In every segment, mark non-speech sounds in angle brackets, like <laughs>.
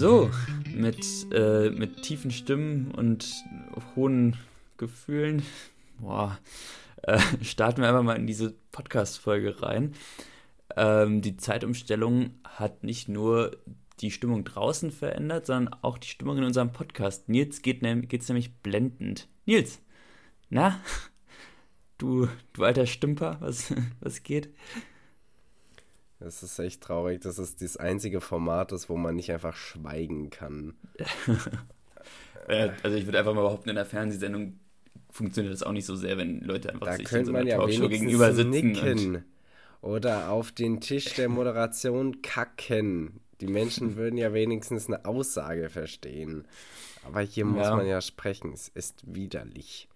So, mit, äh, mit tiefen Stimmen und hohen Gefühlen, boah, äh, starten wir einfach mal in diese Podcast-Folge rein. Ähm, die Zeitumstellung hat nicht nur die Stimmung draußen verändert, sondern auch die Stimmung in unserem Podcast. Nils geht geht's nämlich blendend. Nils, na, du, du alter Stümper, was, <laughs> was geht? Das ist echt traurig, dass es das einzige Format ist, wo man nicht einfach schweigen kann. <laughs> also ich würde einfach mal behaupten, in der Fernsehsendung funktioniert das auch nicht so sehr, wenn Leute einfach da sich in so einer ja Talkshow gegenüber sitzen. Nicken oder auf den Tisch der <laughs> Moderation kacken. Die Menschen würden ja wenigstens eine Aussage verstehen. Aber hier ja. muss man ja sprechen. Es ist widerlich.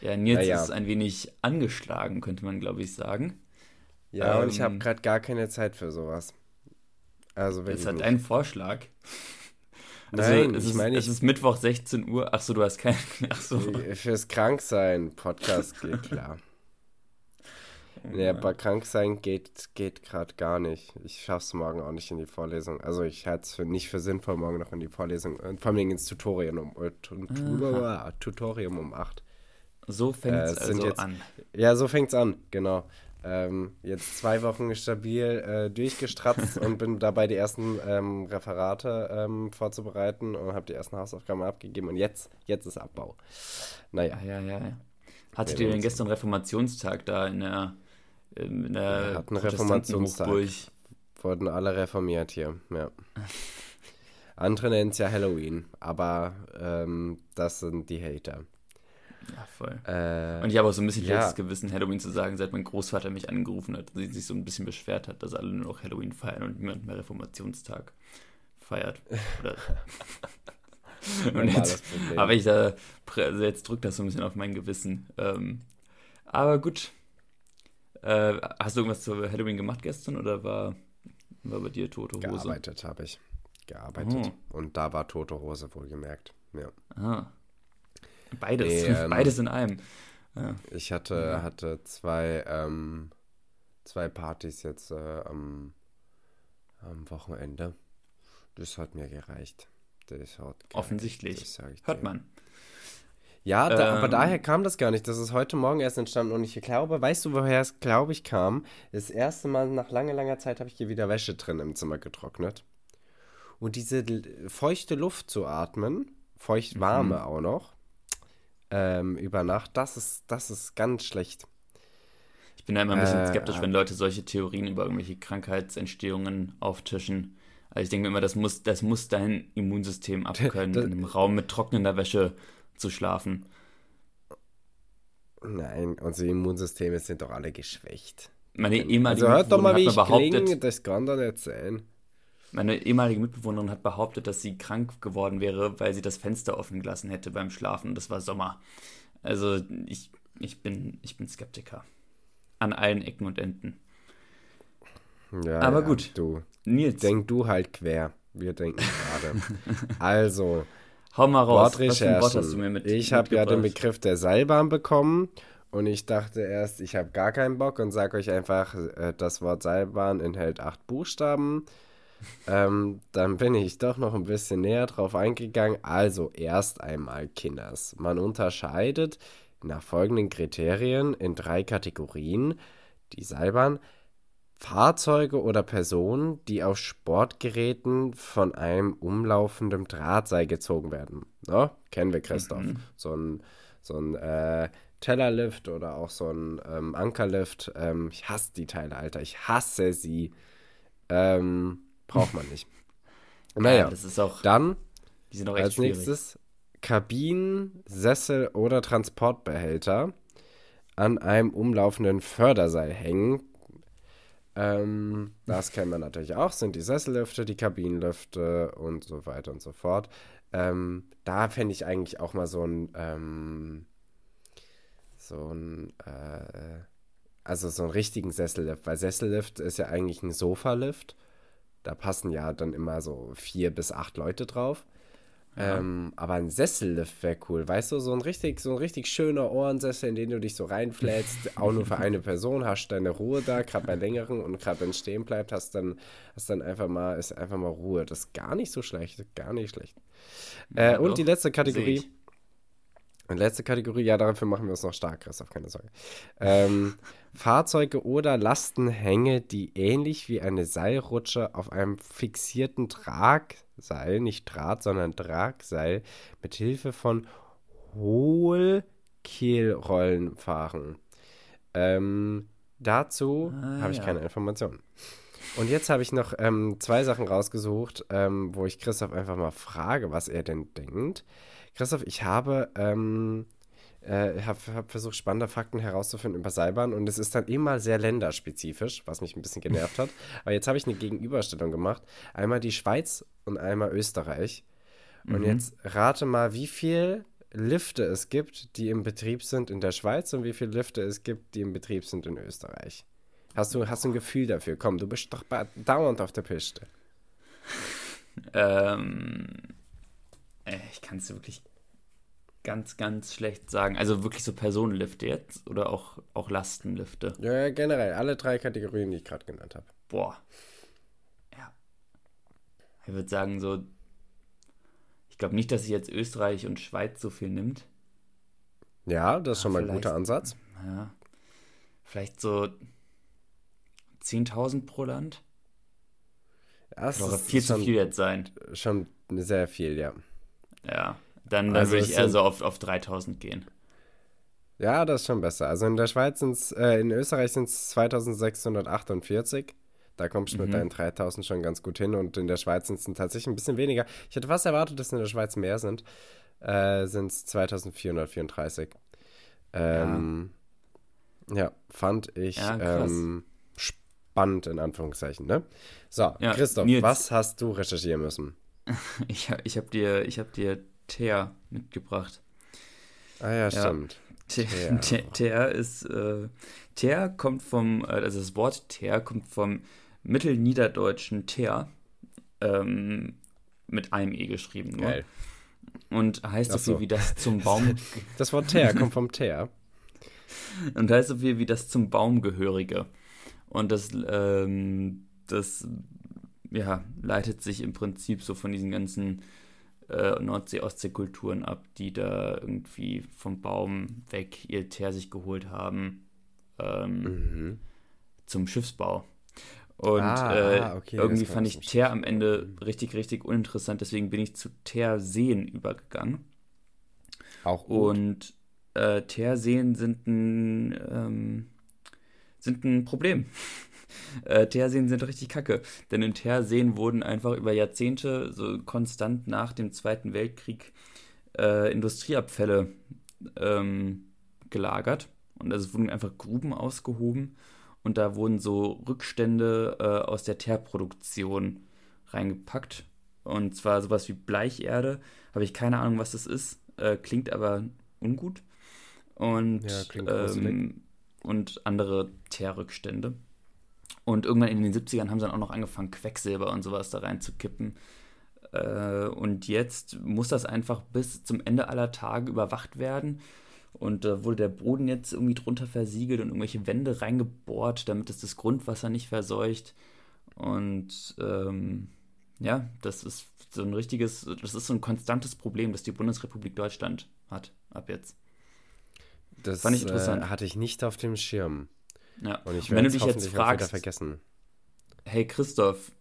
Ja, Nils naja. ist ein wenig angeschlagen, könnte man, glaube ich, sagen. Ja, ähm, und ich habe gerade gar keine Zeit für sowas. Also wirklich. Ist hat ein Vorschlag. <laughs> Also Nein, es ist, meine, es ist Mittwoch 16 Uhr. Achso, du hast keinen. <laughs> Achso. Fürs Kranksein, Podcast geht <laughs> klar. nee, aber Kranksein geht, geht gerade gar nicht. Ich schaff's morgen auch nicht in die Vorlesung. Also ich halte es für, nicht für sinnvoll, morgen noch in die Vorlesung. Vor allem ins Tutorium um, äh, Tutorium um 8. So fängt es äh, also jetzt, an. Ja, so fängt's an, genau. Ähm, jetzt zwei Wochen stabil äh, durchgestratzt und bin dabei, die ersten ähm, Referate ähm, vorzubereiten und habe die ersten Hausaufgaben abgegeben. Und jetzt, jetzt ist Abbau. Naja. Ja, ja, ja. Hattet ihr denn gestern Reformationstag da in der, in der Wir hatten Reformationstag. Wurden alle reformiert hier, ja. <laughs> Andere nennen es ja Halloween, aber ähm, das sind die Hater. Ja, voll. Äh, und ich habe auch so ein bisschen ja. schlechtes Gewissen, Halloween zu sagen, seit mein Großvater mich angerufen hat und sich so ein bisschen beschwert hat, dass alle nur noch Halloween feiern und niemand mehr Reformationstag feiert. <laughs> und jetzt habe ich da, also jetzt drückt das so ein bisschen auf mein Gewissen. Ähm, aber gut. Äh, hast du irgendwas zu Halloween gemacht gestern oder war, war bei dir tote Hose? Gearbeitet habe ich. Gearbeitet. Oh. Und da war tote Hose wohlgemerkt. Ja. Ah. Beides, nee, <laughs> ähm, beides in einem. Ja. Ich hatte, ja. hatte zwei, ähm, zwei Partys jetzt äh, am, am Wochenende. Das hat mir gereicht. Das hat gereicht, Offensichtlich. Das Hört man. Ja, da, ähm, aber daher kam das gar nicht. Das ist heute Morgen erst entstanden und ich glaube, weißt du, woher es, glaube ich, kam? Das erste Mal nach langer, langer Zeit habe ich hier wieder Wäsche drin im Zimmer getrocknet. Und diese feuchte Luft zu atmen, feucht warme mhm. auch noch, ähm, über Nacht, das ist, das ist ganz schlecht. Ich bin da immer ein bisschen äh, skeptisch, wenn Leute solche Theorien über irgendwelche Krankheitsentstehungen auftischen. Also ich denke mir immer, das muss, das muss dein Immunsystem <laughs> abkönnen, in einem Raum mit trocknender Wäsche zu schlafen. Nein, unsere Immunsysteme sind doch alle geschwächt. Meine ehemalige also hört doch mal, wie ich klinge, das kann doch nicht sein. Meine ehemalige Mitbewohnerin hat behauptet, dass sie krank geworden wäre, weil sie das Fenster offen gelassen hätte beim Schlafen. Das war Sommer. Also ich, ich, bin, ich bin Skeptiker. An allen Ecken und Enden. Ja, Aber ja, gut. Du. Nils. Denk du halt quer. Wir denken gerade. <laughs> also. Hau mal raus. Wortrecherchen. ich habe ja den Begriff der Seilbahn bekommen. Und ich dachte erst, ich habe gar keinen Bock und sage euch einfach, äh, das Wort Seilbahn enthält acht Buchstaben ähm, dann bin ich doch noch ein bisschen näher drauf eingegangen. Also erst einmal Kinders. Man unterscheidet nach folgenden Kriterien in drei Kategorien die Seilbahn. Fahrzeuge oder Personen, die auf Sportgeräten von einem umlaufenden Drahtseil gezogen werden. No? Kennen wir, Christoph. Mhm. So ein, so ein äh, Tellerlift oder auch so ein ähm, Ankerlift. Ähm, ich hasse die Teile, Alter. Ich hasse sie. Ähm, Braucht man nicht. Naja, ja, das ist auch. Dann die sind auch als schwierig. nächstes Kabinen, Sessel oder Transportbehälter an einem umlaufenden Förderseil hängen. Ähm, das kennt man natürlich auch, sind die Sessellüfte, die Kabinenlüfte und so weiter und so fort. Ähm, da fände ich eigentlich auch mal so ein, ähm, so ein, äh, also so einen richtigen Sessellift, weil Sessellift ist ja eigentlich ein Sofalift da passen ja dann immer so vier bis acht Leute drauf. Ähm, aber ein Sessellift wäre cool, weißt du, so ein richtig, so ein richtig schöner Ohrensessel, in den du dich so reinflätst, <laughs> auch nur für eine Person, hast deine Ruhe da, gerade bei längeren und gerade wenn es stehen bleibt, hast dann, hast dann einfach mal, ist einfach mal Ruhe. Das ist gar nicht so schlecht, gar nicht schlecht. Äh, ja, und doch, die letzte Kategorie. Und letzte Kategorie, ja, dafür machen wir uns noch stark, Christoph, keine Sorge. Ähm, <laughs> Fahrzeuge oder Lastenhänge, die ähnlich wie eine Seilrutsche auf einem fixierten Tragseil, nicht Draht, sondern Tragseil, mit Hilfe von Hohlkehlrollen fahren. Ähm, dazu ah, habe ich ja. keine Informationen. Und jetzt habe ich noch ähm, zwei Sachen rausgesucht, ähm, wo ich Christoph einfach mal frage, was er denn denkt. Christoph, ich habe, ähm, äh, hab, hab versucht, spannende Fakten herauszufinden über Seilbahn und es ist dann immer sehr länderspezifisch, was mich ein bisschen genervt hat. <laughs> Aber jetzt habe ich eine Gegenüberstellung gemacht. Einmal die Schweiz und einmal Österreich. Und mhm. jetzt rate mal, wie viel Lifte es gibt, die im Betrieb sind in der Schweiz und wie viele Lifte es gibt, die im Betrieb sind in Österreich. Hast du, hast du ein Gefühl dafür? Komm, du bist doch dauernd auf der Piste. <laughs> Ähm, ich kann es wirklich ganz, ganz schlecht sagen. Also wirklich so Personenlifte jetzt oder auch, auch Lastenlifte? Ja, generell. Alle drei Kategorien, die ich gerade genannt habe. Boah. Ja. Ich würde sagen, so. Ich glaube nicht, dass sich jetzt Österreich und Schweiz so viel nimmt. Ja, das ist schon mal ein guter Ansatz. Ja. Vielleicht so 10.000 pro Land. Ja, das Oder viel zu viel jetzt sein. Schon sehr viel, ja. Ja, dann, dann also würde ich eher so auf, auf 3000 gehen. Ja, das ist schon besser. Also in der Schweiz sind es, äh, in Österreich sind es 2648. Da kommst du mhm. mit deinen 3000 schon ganz gut hin. Und in der Schweiz sind es tatsächlich ein bisschen weniger. Ich hätte fast erwartet, dass in der Schweiz mehr sind. Äh, sind es 2434. Ähm, ja. ja. fand ich ja, ähm, spannend in Anführungszeichen. Ne? So, ja, Christoph, Nils. was hast du recherchieren müssen? <laughs> Ich, ich habe dir, hab dir Teer mitgebracht. Ah ja, stimmt. Ja, Teer <laughs> ist, äh, Teer kommt vom, äh, also das Wort Teer kommt vom mittelniederdeutschen Teer, ähm, mit einem E geschrieben nur. Geil. Und heißt so viel wie das zum Baum. <laughs> Das Wort Teer kommt vom Teer. Und heißt so viel wie das zum Baum gehörige. Und das, ähm, das ja, leitet sich im Prinzip so von diesen ganzen äh, Nordsee-Ostsee-Kulturen ab, die da irgendwie vom Baum weg ihr Teer sich geholt haben ähm, mhm. zum Schiffsbau. Und ah, äh, ah, okay, irgendwie fand ich Teer am Ende richtig, richtig uninteressant, deswegen bin ich zu Teerseen übergegangen. Auch gut. Und äh, Teerseen sind ein, ähm, sind ein Problem. <laughs> Äh, Teerseen sind richtig kacke. Denn in Teerseen wurden einfach über Jahrzehnte, so konstant nach dem Zweiten Weltkrieg, äh, Industrieabfälle ähm, gelagert. Und also es wurden einfach Gruben ausgehoben und da wurden so Rückstände äh, aus der Teerproduktion reingepackt. Und zwar sowas wie Bleicherde. Habe ich keine Ahnung, was das ist. Äh, klingt aber ungut. Und, ja, ähm, und andere Teerrückstände. Und irgendwann in den 70ern haben sie dann auch noch angefangen, Quecksilber und sowas da reinzukippen. Äh, und jetzt muss das einfach bis zum Ende aller Tage überwacht werden. Und da wurde der Boden jetzt irgendwie drunter versiegelt und irgendwelche Wände reingebohrt, damit es das Grundwasser nicht verseucht. Und ähm, ja, das ist so ein richtiges, das ist so ein konstantes Problem, das die Bundesrepublik Deutschland hat ab jetzt. Das Fand ich interessant. Äh, hatte ich nicht auf dem Schirm. Ja. Und ich wenn du dich jetzt fragst, vergessen. hey Christoph,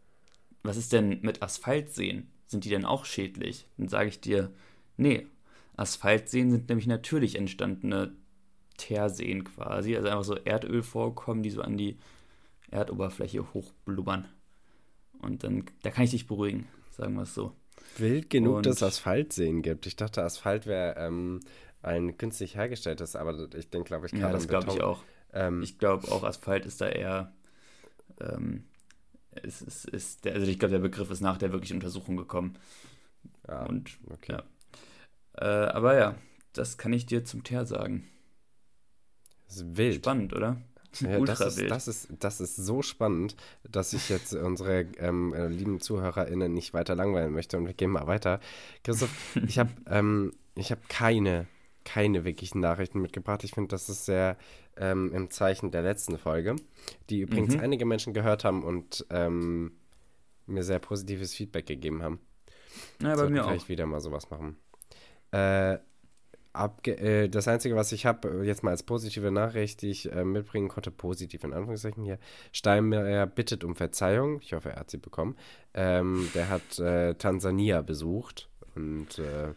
was ist denn mit Asphaltseen? Sind die denn auch schädlich? Dann sage ich dir, nee, Asphaltseen sind nämlich natürlich entstandene Teerseen quasi, also einfach so Erdölvorkommen, die so an die Erdoberfläche hochblubbern. Und dann, da kann ich dich beruhigen, sagen wir es so. Wild genug, Und, dass es Asphaltseen gibt. Ich dachte, Asphalt wäre ähm, ein künstlich hergestelltes, aber ich denke, glaube ich, gerade Ja, das glaube ich auch. Ähm, ich glaube auch Asphalt ist da eher. Ähm, ist, ist, ist der, also ich glaube, der Begriff ist nach der wirklichen Untersuchung gekommen. Ja, Und, okay. Ja. Äh, aber ja, das kann ich dir zum Teer sagen. Das ist wild. Spannend, oder? Ja, das, ist, das, ist, das ist so spannend, dass ich jetzt unsere ähm, äh, lieben ZuhörerInnen nicht weiter langweilen möchte und wir gehen mal weiter. Christoph, ich habe <laughs> ähm, hab keine, keine wirklichen Nachrichten mitgebracht. Ich finde, das ist sehr ähm, im Zeichen der letzten Folge, die übrigens mhm. einige Menschen gehört haben und ähm, mir sehr positives Feedback gegeben haben. Ja, bei mir vielleicht auch. wieder mal sowas machen. Äh, äh, das Einzige, was ich habe, äh, jetzt mal als positive Nachricht, die ich äh, mitbringen konnte, positiv in Anführungszeichen hier, Steinmeier bittet um Verzeihung. Ich hoffe, er hat sie bekommen. Ähm, der hat äh, Tansania besucht und, äh,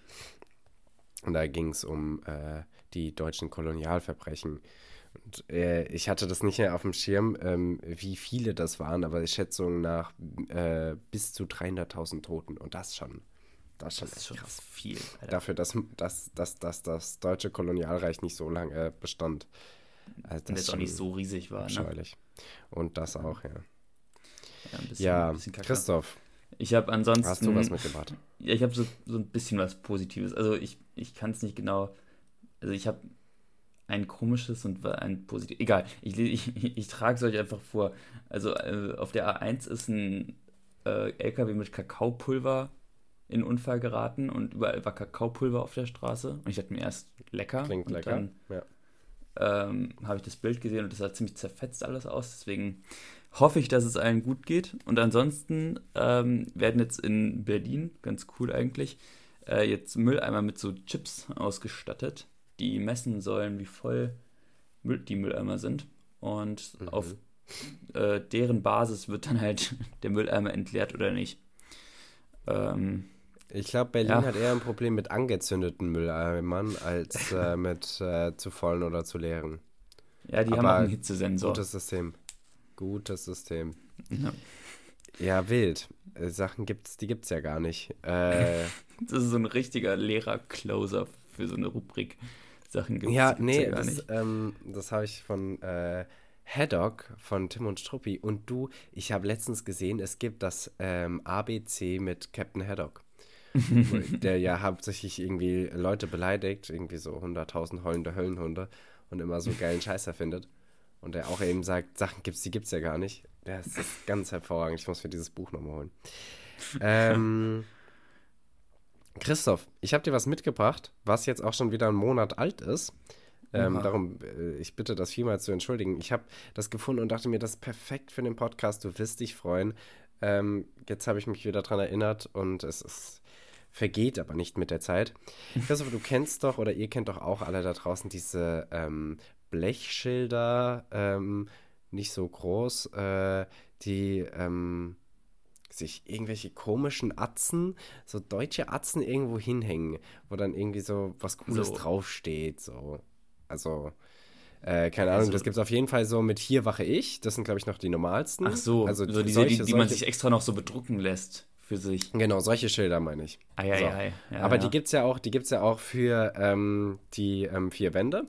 und da ging es um äh, die deutschen Kolonialverbrechen. Und, ich hatte das nicht mehr auf dem Schirm, ähm, wie viele das waren, aber Schätzungen nach bis zu 300.000 Toten und das schon das ist schon, das ist schon krass. viel. Alter. Dafür, dass, dass, dass, dass das deutsche Kolonialreich nicht so lange bestand. Also Und auch nicht so riesig war. Ne? Und das auch, ja. Ja, ein bisschen, ja bisschen Christoph. Ich habe ansonsten. Hast du was mitgebracht? Ja, ich habe so, so ein bisschen was Positives. Also ich, ich kann es nicht genau. Also ich habe ein komisches und ein positives. Egal, ich, <laughs> ich, ich trage es euch einfach vor. Also äh, auf der A1 ist ein äh, LKW mit Kakaopulver in einen Unfall geraten und überall war Kakaopulver auf der Straße. Und ich dachte mir erst, lecker. Klingt und lecker. Dann, ja. ähm, habe ich das Bild gesehen und das sah ziemlich zerfetzt alles aus. Deswegen hoffe ich, dass es allen gut geht. Und ansonsten ähm, werden jetzt in Berlin, ganz cool eigentlich, äh, jetzt Mülleimer mit so Chips ausgestattet, die messen sollen, wie voll die Mülleimer sind. Und mhm. auf äh, deren Basis wird dann halt <laughs> der Mülleimer entleert oder nicht. Ähm, ich glaube, Berlin ja. hat eher ein Problem mit angezündeten Mülleimern als äh, <laughs> mit äh, zu vollen oder zu leeren. Ja, die Aber haben auch einen Hitzesensor. Gutes System. Gutes System. Ja, ja wild. Äh, Sachen gibt's, die gibt's ja gar nicht. Äh, <laughs> das ist so ein richtiger Lehrer-Closer für so eine Rubrik. Sachen gibt's, ja, nee, ja das, ähm, das habe ich von äh, Haddock von Tim und Struppi. Und du, ich habe letztens gesehen, es gibt das ähm, ABC mit Captain Haddock. <laughs> der ja hauptsächlich irgendwie Leute beleidigt, irgendwie so 100.000 heulende Höllenhunde und immer so geilen Scheißer findet. Und der auch eben sagt, Sachen gibt's, die gibt's ja gar nicht. Das ist ganz hervorragend. Ich muss mir dieses Buch nochmal holen. <laughs> Ähm, Christoph, ich habe dir was mitgebracht, was jetzt auch schon wieder einen Monat alt ist. Ähm, darum, äh, ich bitte das vielmals zu entschuldigen. Ich habe das gefunden und dachte mir, das ist perfekt für den Podcast. Du wirst dich freuen. Ähm, jetzt habe ich mich wieder daran erinnert und es ist vergeht aber nicht mit der Zeit. <laughs> Christopher, du kennst doch oder ihr kennt doch auch alle da draußen diese ähm, Blechschilder, ähm, nicht so groß, äh, die ähm, sich irgendwelche komischen Atzen, so deutsche Atzen irgendwo hinhängen, wo dann irgendwie so was Cooles so. draufsteht, so. Also, äh, keine Ahnung, also, das gibt es auf jeden Fall so mit Hier wache ich. Das sind, glaube ich, noch die normalsten. Ach so, also so diese, solche, die, die man sich extra noch so bedrucken lässt für sich. Genau, solche Schilder meine ich. Ei, ei, so. ei. Ja, Aber ja. die gibt es ja auch, die gibt's ja auch für ähm, die ähm, vier Wände.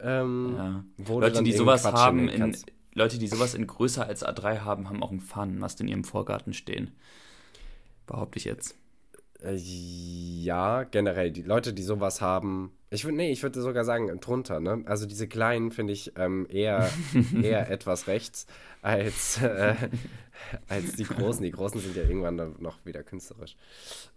Ähm, ja. Leute, die sowas haben, in, Leute, die sowas in größer als A3 haben, haben auch einen Fahnenmast in ihrem Vorgarten stehen. Behaupte ich jetzt. Äh, ja, generell, die Leute, die sowas haben, ich würde, nee, ich würde sogar sagen, drunter, ne? Also diese kleinen finde ich ähm, eher, <laughs> eher etwas rechts als, äh, als die großen. Die großen sind ja irgendwann dann noch wieder künstlerisch.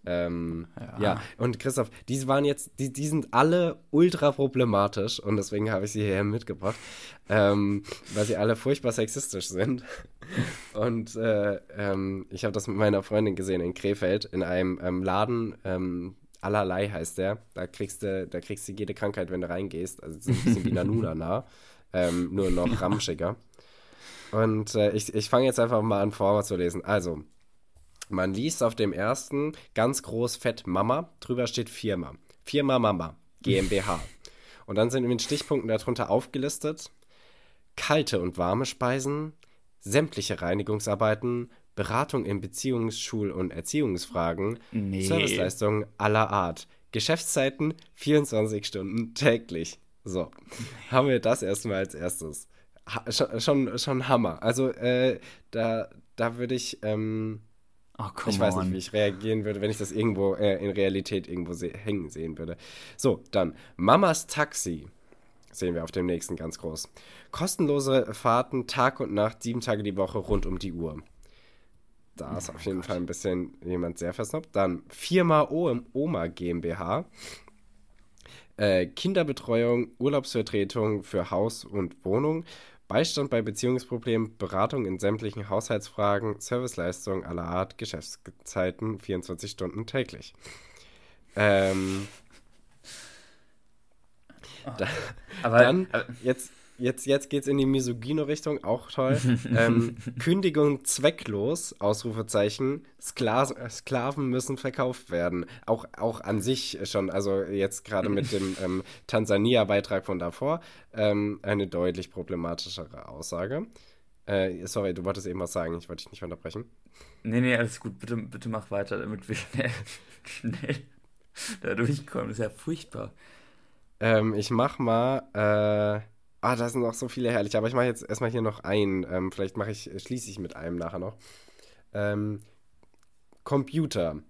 Ähm, ja. ja. und Christoph, die waren jetzt, die, die sind alle ultra problematisch und deswegen habe ich sie hierher mitgebracht, ähm, weil sie alle furchtbar sexistisch sind. Und äh, ähm, ich habe das mit meiner Freundin gesehen in Krefeld in einem ähm, Laden, ähm, allerlei heißt der. Da kriegst du, da kriegst du jede Krankheit, wenn du reingehst. Also es ist ein bisschen wie Nanuna <laughs> nah, ähm, nur noch ramschiger. Und äh, ich, ich fange jetzt einfach mal an, vorzulesen. Also, man liest auf dem ersten ganz groß fett Mama, drüber steht Firma. Firma Mama, GmbH. <laughs> Und dann sind in den Stichpunkten darunter aufgelistet kalte und warme Speisen, sämtliche Reinigungsarbeiten, Beratung in Beziehungs-, Schul- und Erziehungsfragen, nee. Serviceleistungen aller Art. Geschäftszeiten 24 Stunden täglich. So, haben wir das erstmal als erstes. Ha schon, schon, schon Hammer. Also, äh, da, da würde ich, ähm, oh, ich weiß nicht, wie ich reagieren würde, wenn ich das irgendwo äh, in Realität irgendwo se hängen sehen würde. So, dann Mamas Taxi. Sehen wir auf dem nächsten ganz groß. Kostenlose Fahrten Tag und Nacht, sieben Tage die Woche, rund um die Uhr. Da ist oh auf jeden Gott. Fall ein bisschen jemand sehr versnobbt. Dann Firma Oma GmbH. Äh, Kinderbetreuung, Urlaubsvertretung für Haus und Wohnung, Beistand bei Beziehungsproblemen, Beratung in sämtlichen Haushaltsfragen, Serviceleistungen aller Art, Geschäftszeiten 24 Stunden täglich. Ähm, oh, da, aber, dann, aber, jetzt jetzt, jetzt geht es in die Misogyno-Richtung, auch toll. <laughs> ähm, Kündigung zwecklos, Ausrufezeichen. Skla Sklaven müssen verkauft werden. Auch, auch an sich schon, also jetzt gerade mit dem <laughs> ähm, Tansania-Beitrag von davor, ähm, eine deutlich problematischere Aussage. Äh, sorry, du wolltest eben was sagen, ich wollte dich nicht unterbrechen. Nee, nee, alles gut, bitte, bitte mach weiter, damit wir <laughs> schnell, schnell da durchkommen. Das ist ja furchtbar. Ähm, ich mach mal, äh, Ah, da sind noch so viele herrliche. Aber ich mache jetzt erstmal hier noch einen. Ähm, vielleicht mache ich, schließe ich mit einem nachher noch. Ähm, Computer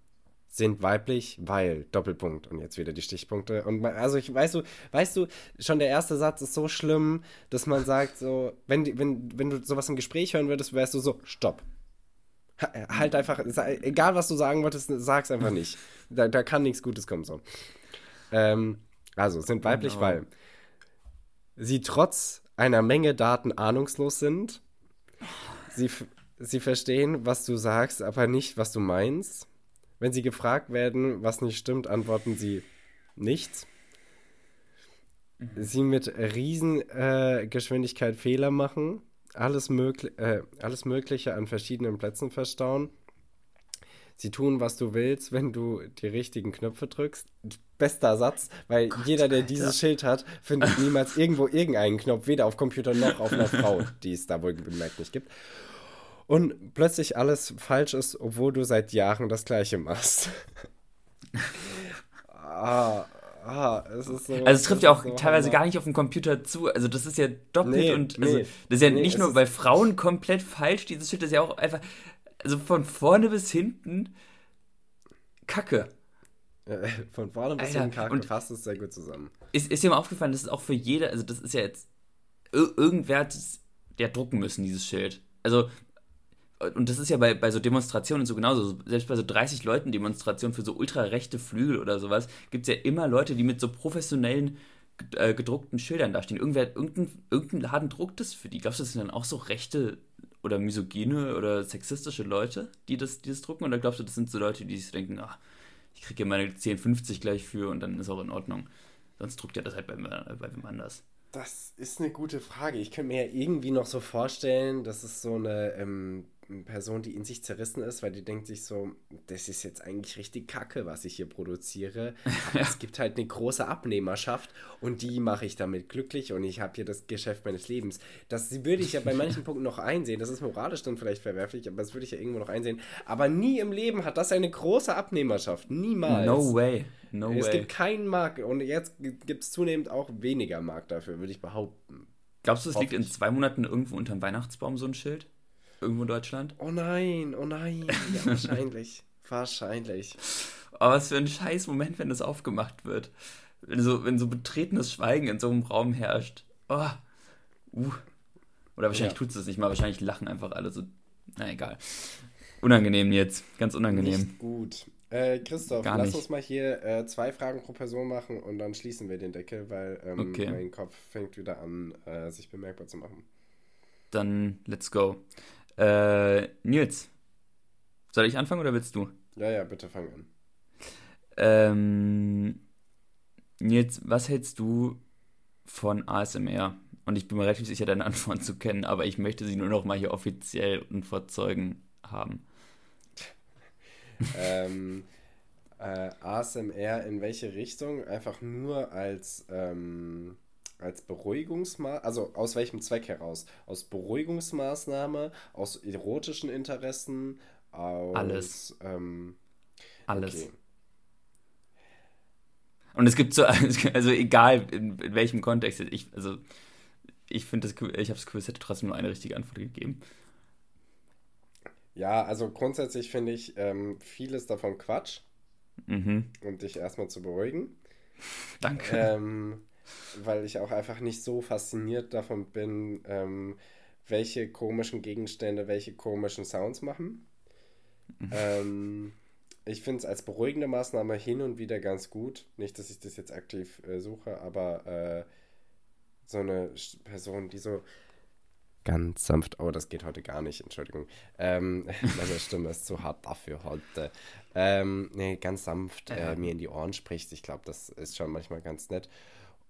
sind weiblich, weil Doppelpunkt und jetzt wieder die Stichpunkte und man, also ich weißt du, weißt du, schon der erste Satz ist so schlimm, dass man sagt so, wenn wenn wenn du sowas im Gespräch hören würdest, wärst du so stopp. Halt einfach, egal was du sagen wolltest, sag's einfach nicht. Da, da kann nichts Gutes kommen so. Ähm, also sind weiblich, genau. weil sie trotz einer Menge Daten ahnungslos sind. Sie, sie verstehen, was du sagst, aber nicht, was du meinst. Wenn sie gefragt werden, was nicht stimmt, antworten sie nichts. Sie mit Riesengeschwindigkeit äh, Fehler machen, alles, mögli äh, alles Mögliche an verschiedenen Plätzen verstauen sie tun, was du willst, wenn du die richtigen Knöpfe drückst. Bester Satz, weil Gott, jeder, der dieses Alter. Schild hat, findet niemals irgendwo irgendeinen Knopf, weder auf Computer noch auf einer Frau, die es da wohl bemerkt nicht gibt. Und plötzlich alles falsch ist, obwohl du seit Jahren das Gleiche machst. <laughs> ah, Ah, es ist so, also es trifft ja auch so teilweise Hammer. gar nicht auf den Computer zu. Also das ist ja doppelt nee, und also, das ist ja nee, nicht nur bei Frauen komplett falsch, dieses Schild das ist ja auch einfach also von vorne bis hinten Kacke. von vorne bis hinten Kacke, und fasst es sehr gut zusammen. Ist, ist dir mal aufgefallen, das ist auch für jeder, also das ist ja jetzt, irgendwer hat es ja drucken müssen, dieses Schild. Also, und das ist ja bei, bei so Demonstrationen so genauso. Selbst bei so 30 Leuten Demonstrationen für so ultrarechte Flügel oder sowas gibt es ja immer Leute, die mit so professionellen äh, gedruckten Schildern dastehen. Irgendwer, irgendein, irgendein Laden druckt das für die. Glaubst du, das sind dann auch so rechte oder misogyne oder sexistische Leute, die das, die das drucken? Oder glaubst du, das sind so Leute, die sich denken, ach, ich kriege ja meine 10,50 gleich für und dann ist auch in Ordnung. Sonst druckt ja das halt bei, bei wem anders. Das ist eine gute Frage. Ich könnte mir ja irgendwie noch so vorstellen, dass es so eine ähm, Person, die in sich zerrissen ist, weil die denkt sich so, das ist jetzt eigentlich richtig kacke, was ich hier produziere. Aber <laughs> es gibt halt eine große Abnehmerschaft und die mache ich damit glücklich und ich habe hier das Geschäft meines Lebens. Das würde ich ja bei manchen <laughs> Punkten noch einsehen. Das ist moralisch dann vielleicht verwerflich, aber das würde ich ja irgendwo noch einsehen. Aber nie im Leben hat das eine große Abnehmerschaft. Niemals. No way. No es way. gibt keinen Markt und jetzt gibt es zunehmend auch weniger Markt dafür, würde ich behaupten. Glaubst du, es liegt in zwei Monaten irgendwo unterm Weihnachtsbaum so ein Schild? Irgendwo in Deutschland? Oh nein, oh nein. Ja, <laughs> wahrscheinlich. wahrscheinlich. Aber was für ein scheiß Moment, wenn das aufgemacht wird. Wenn so, wenn so betretenes Schweigen in so einem Raum herrscht. Oh. Uh. Oder wahrscheinlich ja. tut es das nicht mal. Wahrscheinlich lachen einfach alle so. Na egal. Unangenehm jetzt. Ganz unangenehm. Nicht gut. Äh, Christoph, Gar lass nicht. uns mal hier äh, zwei Fragen pro Person machen und dann schließen wir den Deckel, weil ähm, okay. mein Kopf fängt wieder an, äh, sich bemerkbar zu machen. Dann let's go. Äh, Nils, soll ich anfangen oder willst du? Ja, ja, bitte fang an. Ähm, Nils, was hältst du von ASMR? Und ich bin mir relativ sicher, deine Antwort zu kennen, aber ich möchte sie nur noch mal hier offiziell und vor Zeugen haben. ähm, äh, ASMR in welche Richtung? Einfach nur als ähm, als Beruhigungsmaßnahme, also aus welchem Zweck heraus? Aus Beruhigungsmaßnahme, aus erotischen Interessen, aus. Alles. Ähm, Alles. Okay. Und es gibt so, <laughs> also egal in, in welchem Kontext, ich, also ich finde, ich habe das es hätte trotzdem nur eine richtige Antwort gegeben. Ja, also grundsätzlich finde ich ähm, vieles davon Quatsch. Mhm. Um dich erstmal zu beruhigen. Danke. Ähm, weil ich auch einfach nicht so fasziniert davon bin, ähm, welche komischen Gegenstände welche komischen Sounds machen. Mhm. ähm, ich finde es als beruhigende Maßnahme hin und wieder ganz gut. Nicht, dass ich das jetzt aktiv äh, suche, aber äh, so eine Person, die so ganz sanft, oh, das geht heute gar nicht, Entschuldigung. Ähm, <laughs> meine Stimme ist zu hart dafür heute. Ähm, nee, ganz sanft äh, mir in die Ohren spricht. Ich glaube, das ist schon manchmal ganz nett.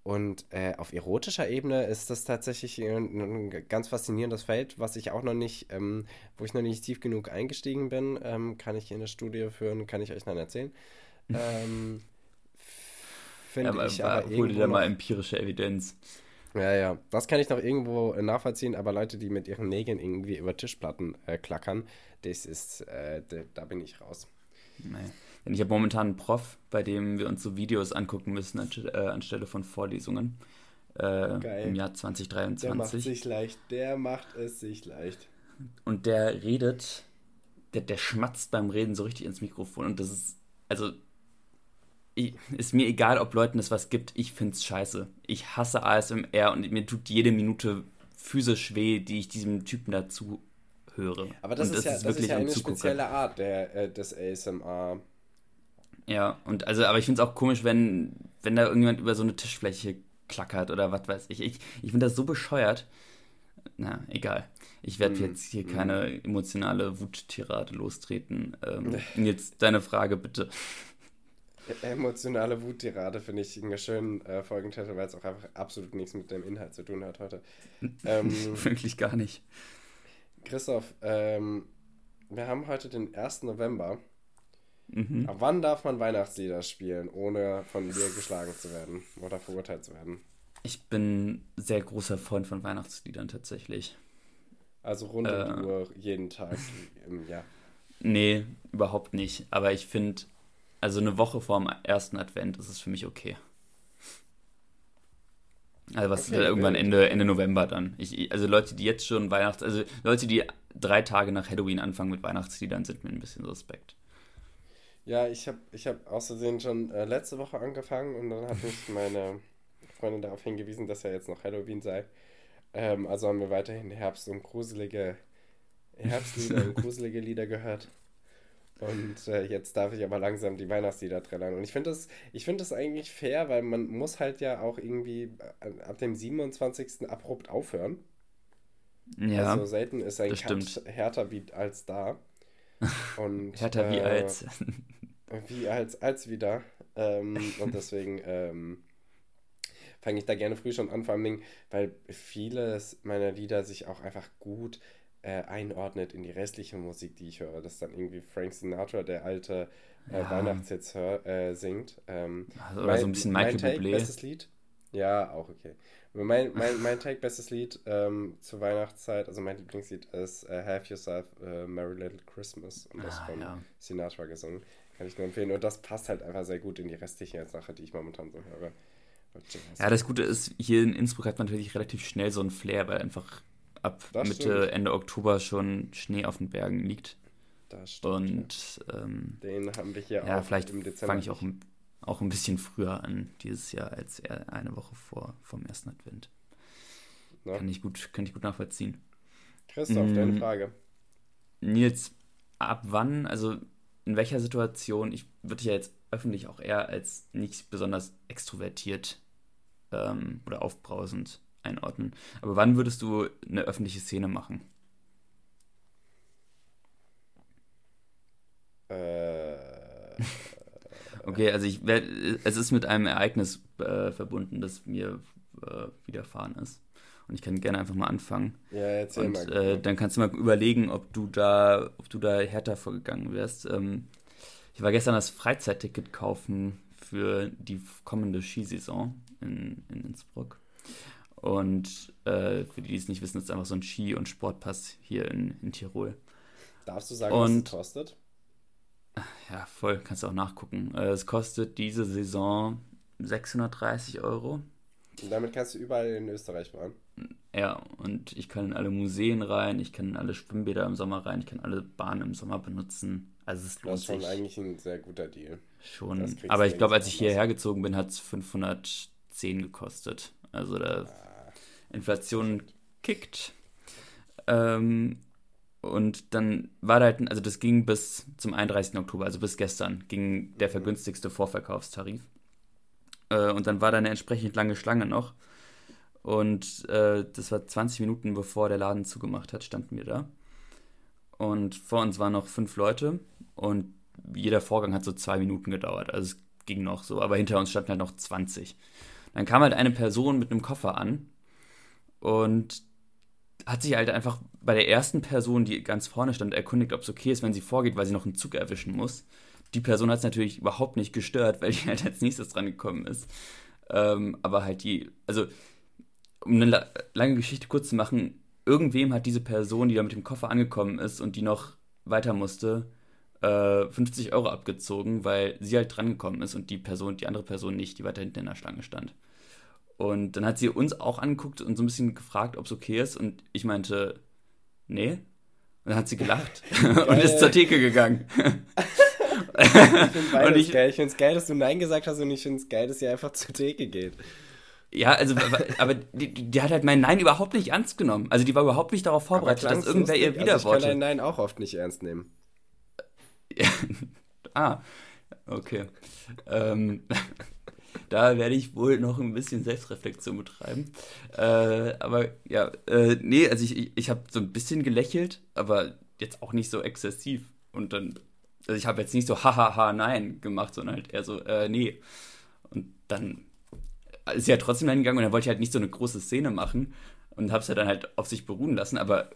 Und äh, auf erotischer Ebene ist das tatsächlich ein, ein, ganz faszinierendes Feld, was ich auch noch nicht, ähm, wo ich noch nicht tief genug eingestiegen bin, ähm, kann ich hier eine Studie führen, kann ich euch dann erzählen. <laughs> Ähm, Finde ja, ich aber, hol dir da mal empirische Evidenz. Ja, ja, das kann ich noch irgendwo nachvollziehen, aber Leute, die mit ihren Nägeln irgendwie über Tischplatten äh, klackern, das ist, äh, da bin ich raus. Nee. Denn ich habe momentan einen Prof, bei dem wir uns so Videos angucken müssen äh, anstelle von Vorlesungen. Äh, Im Jahr 2023. Der macht sich leicht, der macht es sich leicht. Und der redet, der, der schmatzt beim Reden so richtig ins Mikrofon und das ist, also ich, ist mir egal, ob Leuten es was gibt, ich find's scheiße. Ich hasse ASMR und mir tut jede Minute physisch weh, die ich diesem Typen dazu höre. Aber das, ist, das ja, ist, das ist ja eine spezielle Art der, äh, des ASMR. Ja, und also, aber ich finde es auch komisch, wenn, wenn da irgendjemand über so eine Tischfläche klackert oder was weiß ich. Ich, ich finde das so bescheuert. Na, egal. Ich werde mm, jetzt hier mm. keine emotionale Wuttirade lostreten. Ähm, jetzt deine Frage bitte. Emotionale Wuttirade finde ich einen schönen äh, Folgentitel, weil es auch einfach absolut nichts mit dem Inhalt zu tun hat heute. Ähm, <laughs> Wirklich gar nicht. Christoph, ähm, wir haben heute den 1. November. Mhm. Ab wann darf man Weihnachtslieder spielen, ohne von dir geschlagen zu werden oder verurteilt zu werden? Ich bin sehr großer Freund von Weihnachtsliedern tatsächlich. Also rund um äh, die Uhr jeden Tag im Jahr. Nee, überhaupt nicht. Aber ich finde, also eine Woche vor dem ersten Advent ist es für mich okay. Also was okay, irgendwann Ende, Ende November dann. Ich, also Leute, die jetzt schon Weihnachts... Also Leute, die drei Tage nach Halloween anfangen mit Weihnachtsliedern, sind mir ein bisschen suspekt. Ja, ich habe ich hab außersehen schon äh, letzte Woche angefangen und dann hat mich meine Freundin darauf hingewiesen, dass ja jetzt noch Halloween sei. Ähm, also haben wir weiterhin Herbst und gruselige Herbstlieder und <laughs> gruselige Lieder gehört. Und äh, jetzt darf ich aber langsam die Weihnachtslieder trällern. Und ich finde das, find das eigentlich fair, weil man muss halt ja auch irgendwie äh, ab dem 27. abrupt aufhören. Ja. Also selten ist ein Cut härter wie als da. Und, härter äh, wie als. <laughs> wie als, als wieder. Ähm, und deswegen ähm, fange ich da gerne früh schon an, vor allem, weil vieles meiner Lieder sich auch einfach gut äh, einordnet in die restliche Musik, die ich höre. Dass dann irgendwie Frank Sinatra, der alte äh, ja. Weihnachtshits hör, äh, singt. Ähm, also, oder mein, so ein bisschen Michael Take, Bublé. Bestes Lied? Ja, auch okay. Mein, mein, mein Take, bestes Lied ähm, zur Weihnachtszeit, also mein Lieblingslied ist uh, Have Yourself a Merry Little Christmas und das ah, von ja. Sinatra gesungen. Kann ich nur empfehlen. Und das passt halt einfach sehr gut in die restliche Sache, die ich momentan so höre. Ja, das Gute ist, hier in Innsbruck hat man natürlich relativ schnell so ein Flair, weil einfach ab das Mitte, stimmt. Ende Oktober schon Schnee auf den Bergen liegt. Das stimmt. Und ähm, den haben wir hier ja, auch vielleicht im Dezember. fange ich auch, auch ein bisschen früher an dieses Jahr als eine Woche vor vom ersten Advent. Na? Kann ich gut, kann ich gut nachvollziehen. Christoph, mhm. deine Frage. Nils, ab wann, also in welcher Situation, ich würde dich ja jetzt öffentlich auch eher als nicht besonders extrovertiert ähm, oder aufbrausend einordnen. Aber wann würdest du eine öffentliche Szene machen? Äh. Okay, also ich werde, es ist mit einem Ereignis äh, verbunden, das mir äh, widerfahren ist. Und ich kann gerne einfach mal anfangen. Ja, erzähl Und, mal. Äh, dann kannst du mal überlegen, ob du da, ob du da härter vorgegangen wärst. Ähm, ich war gestern das Freizeitticket kaufen für die kommende Skisaison in, in Innsbruck. Und äh, für die, die es nicht wissen, ist einfach so ein Ski- und Sportpass hier in, in Tirol. Darfst du sagen, und, was es kostet? Ja, voll, kannst du auch nachgucken. Äh, es kostet diese Saison 630 Euro. Und damit kannst du überall in Österreich fahren. Ja, und ich kann in alle Museen rein, ich kann in alle Schwimmbäder im Sommer rein, ich kann alle Bahnen im Sommer benutzen. Also es lohnt sich. Das ist schon eigentlich ein sehr guter Deal. Schon. Aber ich glaube, als ich hierher gezogen bin, hat es 500 10 gekostet. Also da Inflation kickt. Ähm, und dann war da halt, also das ging bis zum 31. Oktober, also bis gestern, ging der vergünstigste Vorverkaufstarif. Äh, und dann war da eine entsprechend lange Schlange noch. Und äh, das war 20 Minuten bevor der Laden zugemacht hat, standen wir da. Und vor uns waren noch fünf Leute und jeder Vorgang hat so zwei Minuten gedauert. Also es ging noch so, aber hinter uns standen halt noch 20. Dann kam halt eine Person mit einem Koffer an und hat sich halt einfach bei der ersten Person, die ganz vorne stand, erkundigt, ob es okay ist, wenn sie vorgeht, weil sie noch einen Zug erwischen muss. Die Person hat es natürlich überhaupt nicht gestört, <laughs> weil die halt als nächstes dran gekommen ist. Ähm, aber halt die, also um eine la lange Geschichte kurz zu machen, irgendwem hat diese Person, die da mit dem Koffer angekommen ist und die noch weiter musste, äh, 50 Euro abgezogen, weil sie halt drangekommen ist und die Person, die andere Person nicht, die weiter hinten in der Schlange stand. Und dann hat sie uns auch angeguckt und so ein bisschen gefragt, ob es okay ist. Und ich meinte, nee. Und dann hat sie gelacht <laughs> und ist zur Theke gegangen. ich finde es geil. Ich finde es geil, dass du Nein gesagt hast und ich finde es geil, dass sie einfach zur Theke geht. Ja, also, aber die, die, hat halt mein Nein überhaupt nicht ernst genommen. Also die war überhaupt nicht darauf vorbereitet, dass irgendwer ihr wieder also ich kann dein Nein auch oft nicht ernst nehmen. Ja. <laughs> ah, okay. Ähm, da werde ich wohl noch ein bisschen Selbstreflexion betreiben. Äh, aber ja, äh, nee, also ich, ich, ich habe so ein bisschen gelächelt, aber jetzt auch nicht so exzessiv. Und dann, also ich habe jetzt nicht so hahaha nein gemacht, sondern halt eher so, äh, nee. Und dann ist sie ja trotzdem hingegangen und dann wollte ich halt nicht so eine große Szene machen und habe es ja dann halt auf sich beruhen lassen, aber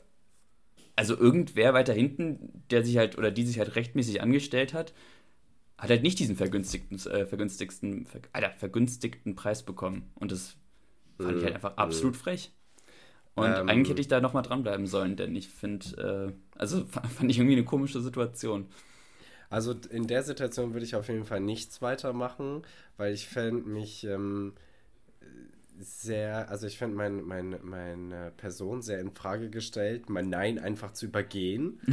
also irgendwer weiter hinten, der sich halt oder die sich halt rechtmäßig angestellt hat, hat halt nicht diesen vergünstigten, äh, vergünstigsten, ver, Alter, vergünstigten Preis bekommen. Und das fand ich halt einfach absolut frech. Und ähm, eigentlich hätte ich da nochmal dranbleiben sollen, denn ich finde, äh, also <laughs> fand ich irgendwie eine komische Situation. Also in der Situation würde ich auf jeden Fall nichts weitermachen, weil ich fände mich ähm, sehr, also ich meine mein, mein Person sehr in Frage gestellt, mein Nein einfach zu übergehen. <laughs>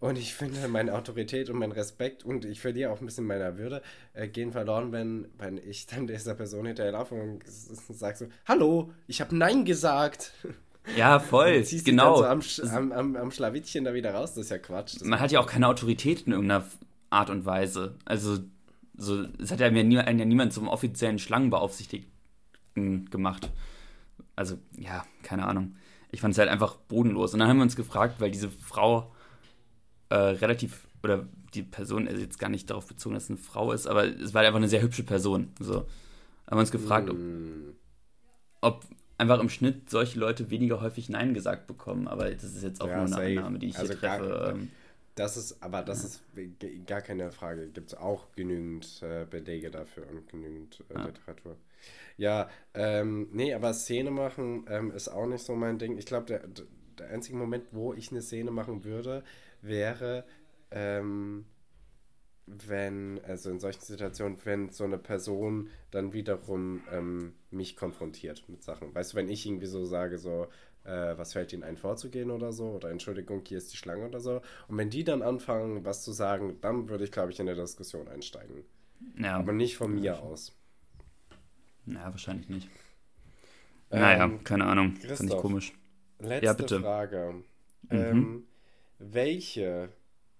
Und ich finde, meine Autorität und mein Respekt und ich verliere auch ein bisschen meiner Würde äh, gehen verloren, wenn, wenn ich dann dieser Person hinterherlaufe und sage so, hallo, ich habe Nein gesagt. Ja, <laughs> voll, genau. Dann so am, am, am, am Schlawittchen da wieder raus, das ist ja Quatsch. Das Man hat ja auch keine Autorität in irgendeiner Art und Weise. Also, so, es hat ja, nie, ja niemand zum offiziellen Schlangenbeaufsichtigten gemacht. Also, ja, keine Ahnung. Ich fand es halt einfach bodenlos. Und dann haben wir uns gefragt, weil diese Frau äh, relativ, oder die Person ist jetzt gar nicht darauf bezogen, dass es eine Frau ist, aber es war einfach eine sehr hübsche Person. So. Haben wir uns gefragt, ob, ob einfach im Schnitt solche Leute weniger häufig Nein gesagt bekommen, aber das ist jetzt auch ja, nur eine. Annahme, die ich also hier treffe. Gar, das ist, aber das ist gar keine Frage. Gibt es auch genügend äh, Belege dafür und genügend äh, ja. Literatur. Ja, ähm, nee, aber Szene machen ähm, ist auch nicht so mein Ding. Ich glaube, der, der einzige Moment, wo ich eine Szene machen würde, wäre, ähm, wenn, also in solchen Situationen, wenn so eine Person dann wiederum ähm, mich konfrontiert mit Sachen. Weißt du, wenn ich irgendwie so sage, so, äh, was fällt ihnen ein vorzugehen oder so, oder Entschuldigung, hier ist die Schlange oder so. Und wenn die dann anfangen, was zu sagen, dann würde ich, glaube ich, in der Diskussion einsteigen. Ja. Aber nicht von mir ja, aus. Na, wahrscheinlich nicht. Ähm, naja, keine Ahnung. Finde ich komisch. Letzte ja, bitte. Frage. Mhm. Ähm, welche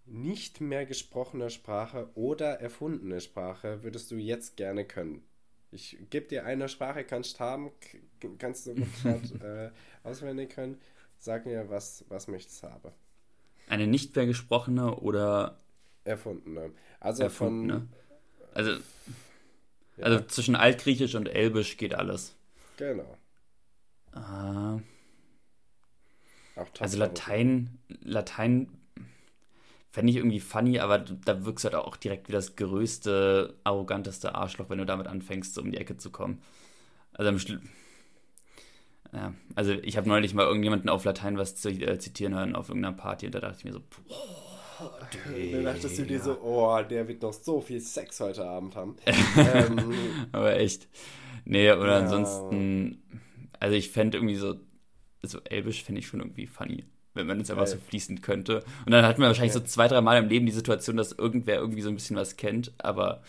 nicht mehr gesprochene Sprache oder erfundene Sprache würdest du jetzt gerne können? Ich gebe dir eine Sprache, kannst haben, kannst du sofort <laughs> äh, auswendig können. Sag mir, was, was möchtest haben. Eine nicht mehr gesprochene oder erfundene. Also erfundene. von. Also, ja. also zwischen Altgriechisch und Elbisch geht alles. Genau. Äh, also Latein, Latein fände ich irgendwie funny, aber da wirkst du halt auch direkt wie das größte, arroganteste Arschloch, wenn du damit anfängst, so um die Ecke zu kommen. Also im Schli ja, also ich habe neulich mal irgendjemanden auf Latein was zu, äh, zitieren hören auf irgendeiner Party und da dachte ich mir so, boah, da dachtest du dir so, oh, der wird noch so viel Sex heute Abend haben. <laughs> ähm, aber echt. Nee, oder ja. ansonsten, also ich fände irgendwie so so Elbisch finde ich schon irgendwie funny, wenn man es einfach so fließen könnte. Und dann hatten wir wahrscheinlich ja. so zwei, drei Mal im Leben die Situation, dass irgendwer irgendwie so ein bisschen was kennt, aber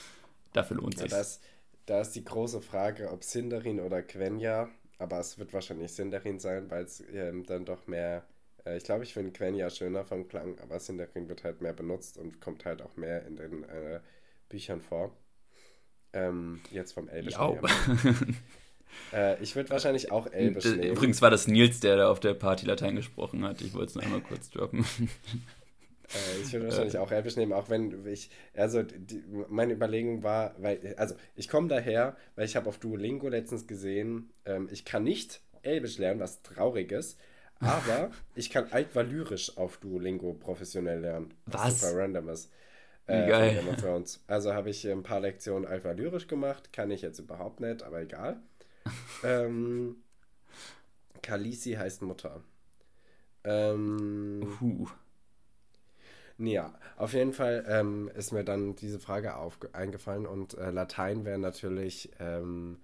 dafür lohnt ja, sich. Das, da ist die große Frage, ob Sindarin oder Quenya, aber es wird wahrscheinlich Sindarin sein, weil es ähm, dann doch mehr, äh, ich glaube, ich finde Quenya schöner vom Klang, aber Sindarin wird halt mehr benutzt und kommt halt auch mehr in den äh, Büchern vor. Ähm, jetzt vom Elbisch. <laughs> äh, ich würde wahrscheinlich auch Elbisch nehmen. Übrigens war das Nils, der da auf der Party Latein gesprochen hat. Ich wollte es nur einmal kurz droppen. <laughs> Äh, ich würde wahrscheinlich auch Elbisch nehmen, auch wenn ich, also die, meine Überlegung war, weil, also ich komme daher, weil ich habe auf Duolingo letztens gesehen, ähm, ich kann nicht Elbisch lernen, was traurig ist, aber <laughs> ich kann Altvalyrisch auf Duolingo professionell lernen. Was? Was super random ist. Äh, Geil. Also habe ich ein paar Lektionen Altvalyrisch gemacht, kann ich jetzt überhaupt nicht, aber egal. Ähm, Kalisi heißt Mutter. Ähm, uh. Ja, auf jeden Fall ähm, ist mir dann diese Frage eingefallen und äh, Latein wäre natürlich ähm,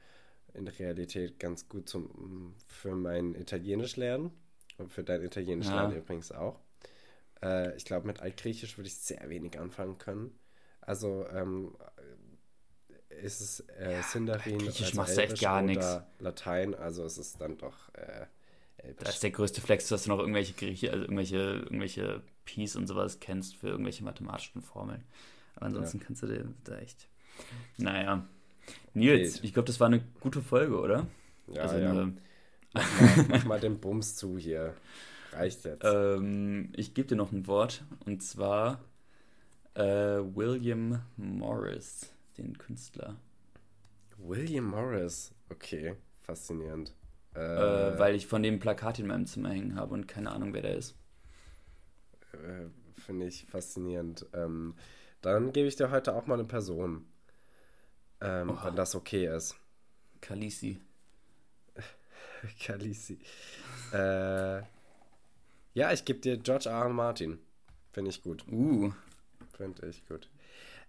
in Realität ganz gut zum, für mein Italienisch lernen und für dein Italienisch ja. lernen übrigens auch. Äh, ich glaube, mit Altgriechisch würde ich sehr wenig anfangen können. Also ähm, ist es äh, ja, Sindarin Griechisch also machst du echt gar nichts. Latein, also es ist dann doch äh, Das ist der größte Flex, dass du noch irgendwelche Grieche, also irgendwelche, irgendwelche Peace und sowas kennst für irgendwelche mathematischen Formeln. Aber ansonsten ja. kannst du dir da echt. Naja. Nils, ich glaube, das war eine gute Folge, oder? Ja, also ja. Eine... Mach, <laughs> mal, mach mal den Bums zu hier. Reicht jetzt. Ähm, ich gebe dir noch ein Wort und zwar äh, William Morris, den Künstler. William Morris, okay, faszinierend. Äh, äh, weil ich von dem Plakat in meinem Zimmer hängen habe und keine Ahnung, wer der ist. Äh, Finde ich faszinierend. Ähm, dann gebe ich dir heute auch mal eine Person. Ähm, oh. Wenn das okay ist. Kalisi. <laughs> Kalisi. äh, ja, ich gebe dir George R. R. Martin. Finde ich gut. Uh. Finde ich gut.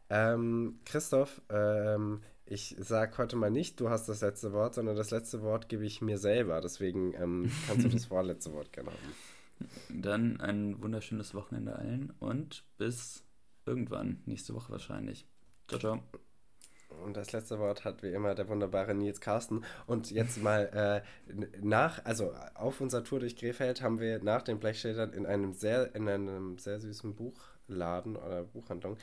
Ähm, Christoph, ähm, ich sage heute mal nicht, du hast das letzte Wort, sondern das letzte Wort gebe ich mir selber. Deswegen ähm, kannst du das <laughs> vorletzte Wort gerne haben. Dann ein wunderschönes Wochenende allen und bis irgendwann, nächste Woche wahrscheinlich. Ciao, ciao. Und das letzte Wort hat wie immer der wunderbare Nils Carsten. Und jetzt mal äh, nach, also auf unserer Tour durch Krefeld haben wir nach den Blechschildern in einem sehr, in einem sehr süßen Buchladen oder Buchhandlung,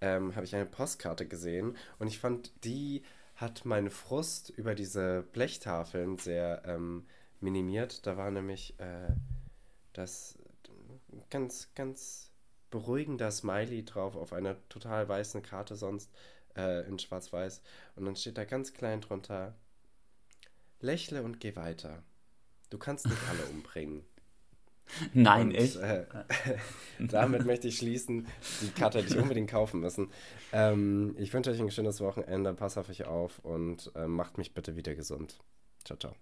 ähm, habe ich eine Postkarte gesehen. Und ich fand, die hat meine Frust über diese Blechtafeln sehr ähm, minimiert. Da war nämlich äh, das ganz, ganz beruhigender Smiley drauf auf einer total weißen Karte sonst äh, in Schwarz-Weiß. Und dann steht da ganz klein drunter: Lächle und geh weiter. Du kannst nicht alle <laughs> umbringen. Nein, und, echt? Äh, <laughs> damit möchte ich schließen. Die Karte hätte ich unbedingt kaufen müssen. Ähm, ich wünsche euch ein schönes Wochenende. Passt auf euch auf und äh, macht mich bitte wieder gesund. Ciao, ciao.